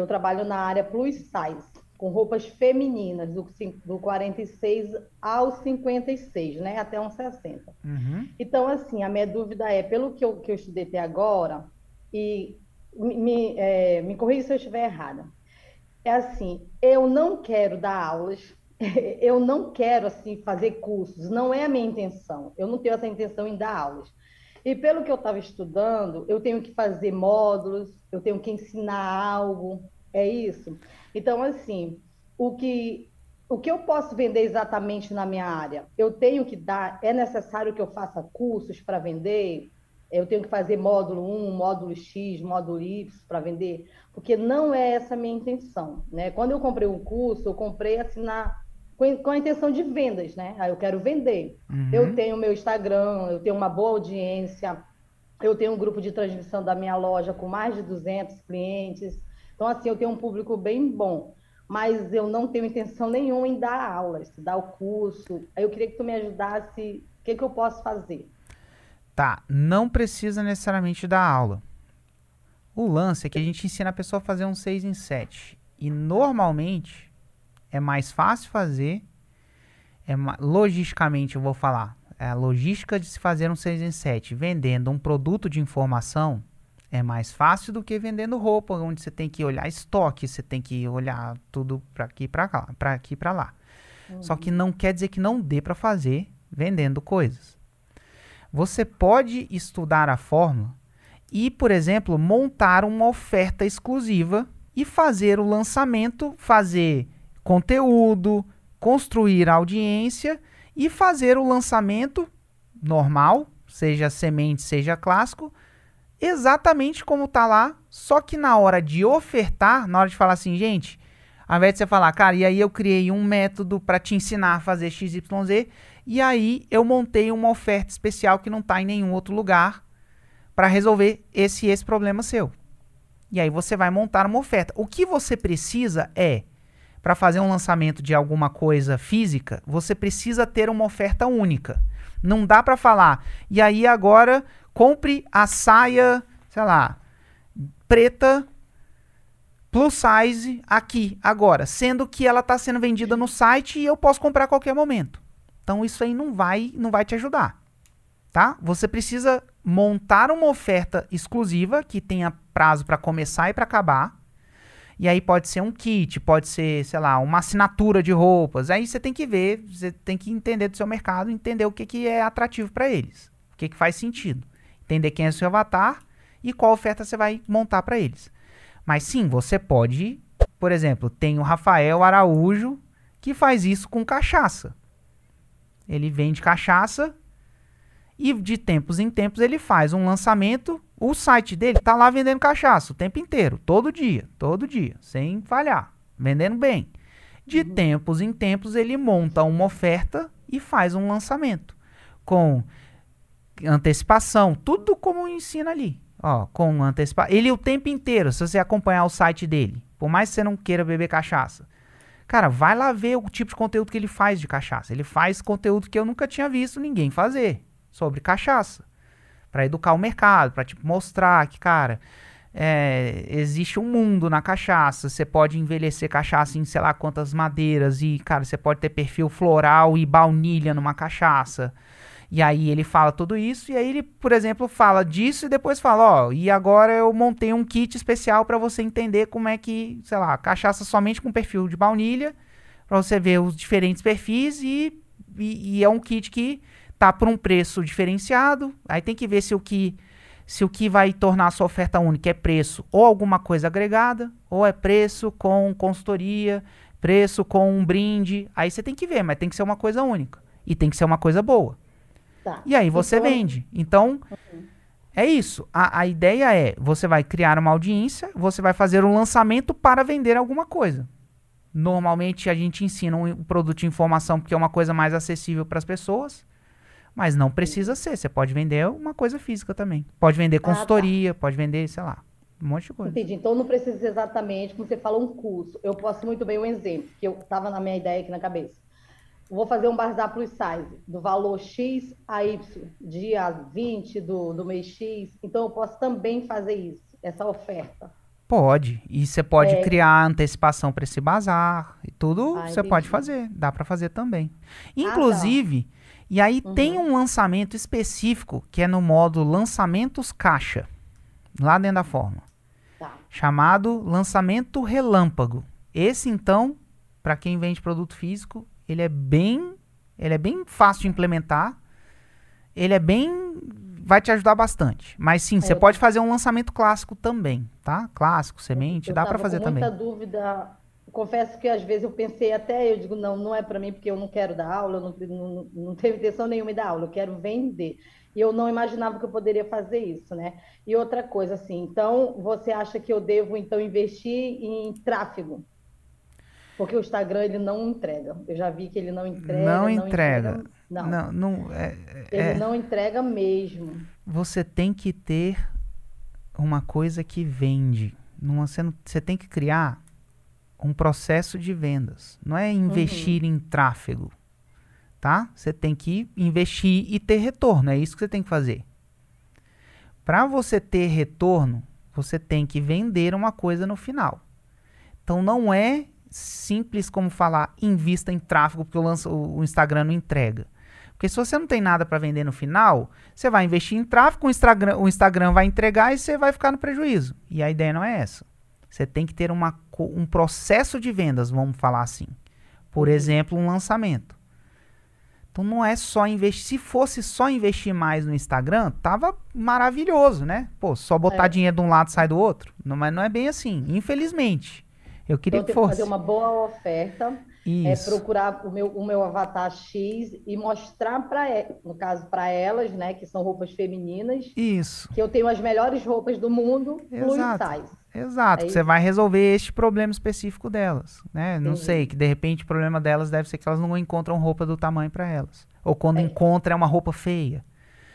eu trabalho na área plus size, com roupas femininas, do, do 46 aos 56, né? Até uns 60. Uhum. Então, assim, a minha dúvida é, pelo que eu, que eu estudei até agora, e me, é, me corrija se eu estiver errada, é assim, eu não quero dar aulas, eu não quero, assim, fazer cursos, não é a minha intenção, eu não tenho essa intenção em dar aulas. E pelo que eu estava estudando, eu tenho que fazer módulos, eu tenho que ensinar algo, é isso? Então, assim, o que, o que eu posso vender exatamente na minha área? Eu tenho que dar, é necessário que eu faça cursos para vender? Eu tenho que fazer módulo 1, módulo X, módulo Y para vender? Porque não é essa a minha intenção, né? Quando eu comprei um curso, eu comprei assim na com a intenção de vendas, né? Aí eu quero vender. Uhum. Eu tenho meu Instagram, eu tenho uma boa audiência, eu tenho um grupo de transmissão da minha loja com mais de 200 clientes. Então, assim, eu tenho um público bem bom, mas eu não tenho intenção nenhuma em dar aulas, dar o curso. Aí eu queria que tu me ajudasse, o que, que eu posso fazer? Tá, não precisa necessariamente dar aula. O lance é que a gente ensina a pessoa a fazer um 6 em 7. E normalmente é mais fácil fazer, é logisticamente eu vou falar, é a logística de se fazer um 6 em 7 vendendo um produto de informação é mais fácil do que vendendo roupa, onde você tem que olhar estoque, você tem que olhar tudo para aqui para lá, para aqui para lá. Uhum. Só que não quer dizer que não dê para fazer vendendo coisas. Você pode estudar a fórmula e, por exemplo, montar uma oferta exclusiva e fazer o lançamento, fazer conteúdo, construir audiência e fazer o lançamento normal, seja semente, seja clássico, exatamente como tá lá, só que na hora de ofertar, na hora de falar assim, gente, ao invés de você falar, cara, e aí eu criei um método para te ensinar a fazer XYZ, e aí eu montei uma oferta especial que não tá em nenhum outro lugar para resolver esse esse problema seu. E aí você vai montar uma oferta. O que você precisa é para fazer um lançamento de alguma coisa física, você precisa ter uma oferta única. Não dá para falar. E aí agora compre a saia, sei lá, preta plus size aqui agora, sendo que ela está sendo vendida no site e eu posso comprar a qualquer momento. Então isso aí não vai, não vai te ajudar, tá? Você precisa montar uma oferta exclusiva que tenha prazo para começar e para acabar. E aí pode ser um kit, pode ser, sei lá, uma assinatura de roupas. Aí você tem que ver, você tem que entender do seu mercado, entender o que, que é atrativo para eles, o que, que faz sentido entender quem é o seu avatar e qual oferta você vai montar para eles. Mas sim, você pode, por exemplo, tem o Rafael Araújo que faz isso com cachaça. Ele vende cachaça e de tempos em tempos ele faz um lançamento. O site dele tá lá vendendo cachaça o tempo inteiro, todo dia, todo dia, sem falhar, vendendo bem. De uhum. tempos em tempos ele monta uma oferta e faz um lançamento com antecipação, tudo como ensina ali. Ó, com antecipação. Ele o tempo inteiro, se você acompanhar o site dele, por mais que você não queira beber cachaça. Cara, vai lá ver o tipo de conteúdo que ele faz de cachaça. Ele faz conteúdo que eu nunca tinha visto ninguém fazer sobre cachaça. para educar o mercado, para tipo, mostrar que, cara, é, existe um mundo na cachaça. Você pode envelhecer cachaça em sei lá quantas madeiras. E, cara, você pode ter perfil floral e baunilha numa cachaça. E aí ele fala tudo isso, e aí ele, por exemplo, fala disso e depois fala, ó, e agora eu montei um kit especial para você entender como é que, sei lá, cachaça somente com perfil de baunilha, para você ver os diferentes perfis e, e, e, é um kit que tá por um preço diferenciado. Aí tem que ver se o que se o que vai tornar a sua oferta única é preço ou alguma coisa agregada, ou é preço com consultoria, preço com um brinde. Aí você tem que ver, mas tem que ser uma coisa única e tem que ser uma coisa boa. Tá. E aí você então... vende. Então, uhum. é isso. A, a ideia é, você vai criar uma audiência, você vai fazer um lançamento para vender alguma coisa. Normalmente a gente ensina um produto de informação porque é uma coisa mais acessível para as pessoas, mas não precisa ser. Você pode vender uma coisa física também. Pode vender consultoria, ah, tá. pode vender, sei lá, um monte de coisa. Entendi. Então não precisa exatamente, como você falou, um curso. Eu posso muito bem um exemplo, que eu estava na minha ideia aqui na cabeça vou fazer um bazar plus size do valor X a Y, dia 20 do, do mês X, então eu posso também fazer isso, essa oferta. Pode. E você pode é... criar antecipação para esse bazar e tudo ah, você pode fazer. Dá para fazer também. Inclusive, ah, tá. E aí uhum. tem um lançamento específico que é no modo lançamentos caixa, lá dentro da forma. Tá. Chamado lançamento relâmpago. Esse então, para quem vende produto físico, ele é bem, ele é bem fácil de implementar. Ele é bem vai te ajudar bastante. Mas sim, você é. pode fazer um lançamento clássico também, tá? Clássico, semente, dá para fazer também. Muita dúvida. Confesso que às vezes eu pensei até, eu digo, não, não é para mim porque eu não quero dar aula, eu não, não, não teve intenção nenhuma de dar aula, eu quero vender. E eu não imaginava que eu poderia fazer isso, né? E outra coisa, assim, então você acha que eu devo então investir em tráfego? Porque o Instagram ele não entrega. Eu já vi que ele não entrega. Não, não entrega. entrega. Não. Não, não é, ele é... não entrega mesmo. Você tem que ter uma coisa que vende. Não, você, não, você tem que criar um processo de vendas. Não é investir uhum. em tráfego. Tá? Você tem que investir e ter retorno. É isso que você tem que fazer. Para você ter retorno, você tem que vender uma coisa no final. Então não é simples como falar invista em tráfego porque o, o Instagram não entrega. Porque se você não tem nada para vender no final, você vai investir em tráfego, o Instagram, o Instagram vai entregar e você vai ficar no prejuízo. E a ideia não é essa. Você tem que ter uma, um processo de vendas, vamos falar assim. Por uhum. exemplo, um lançamento. Então não é só investir. Se fosse só investir mais no Instagram, tava maravilhoso, né? Pô, só botar é. dinheiro de um lado sai do outro. Não, mas não é bem assim, infelizmente. Eu queria então, que fosse. fazer uma boa oferta, é procurar o meu, o meu avatar X e mostrar para, no caso para elas, né, que são roupas femininas, isso, que eu tenho as melhores roupas do mundo, Exato. plus size. Exato, é você vai resolver este problema específico delas, né? Não sei, que de repente o problema delas deve ser que elas não encontram roupa do tamanho para elas, ou quando é. encontra é uma roupa feia.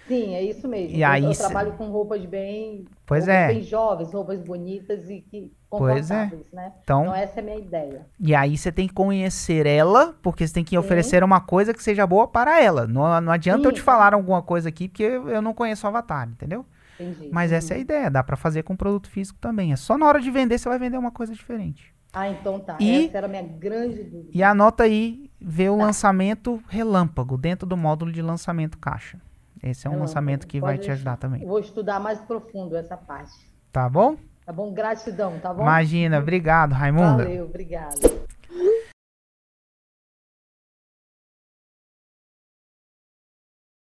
Sim, é isso mesmo. E eu, aí, eu trabalho com roupas bem, pois roupas é. bem jovens, roupas bonitas e que pois é. né? Então, então essa é a minha ideia. E aí você tem que conhecer ela, porque você tem que Sim. oferecer uma coisa que seja boa para ela. Não, não adianta Sim. eu te falar alguma coisa aqui, porque eu não conheço o avatar, entendeu? Entendi. Mas essa é a ideia, dá para fazer com produto físico também. É só na hora de vender você vai vender uma coisa diferente. Ah, então tá. E, essa era a minha grande dúvida. E anota aí, vê o tá. lançamento relâmpago dentro do módulo de lançamento caixa. Esse é um lançamento que vai te ajudar também. Vou estudar mais profundo essa parte. Tá bom? Tá bom? Gratidão, tá bom? Imagina, obrigado, Raimunda. Valeu, obrigado.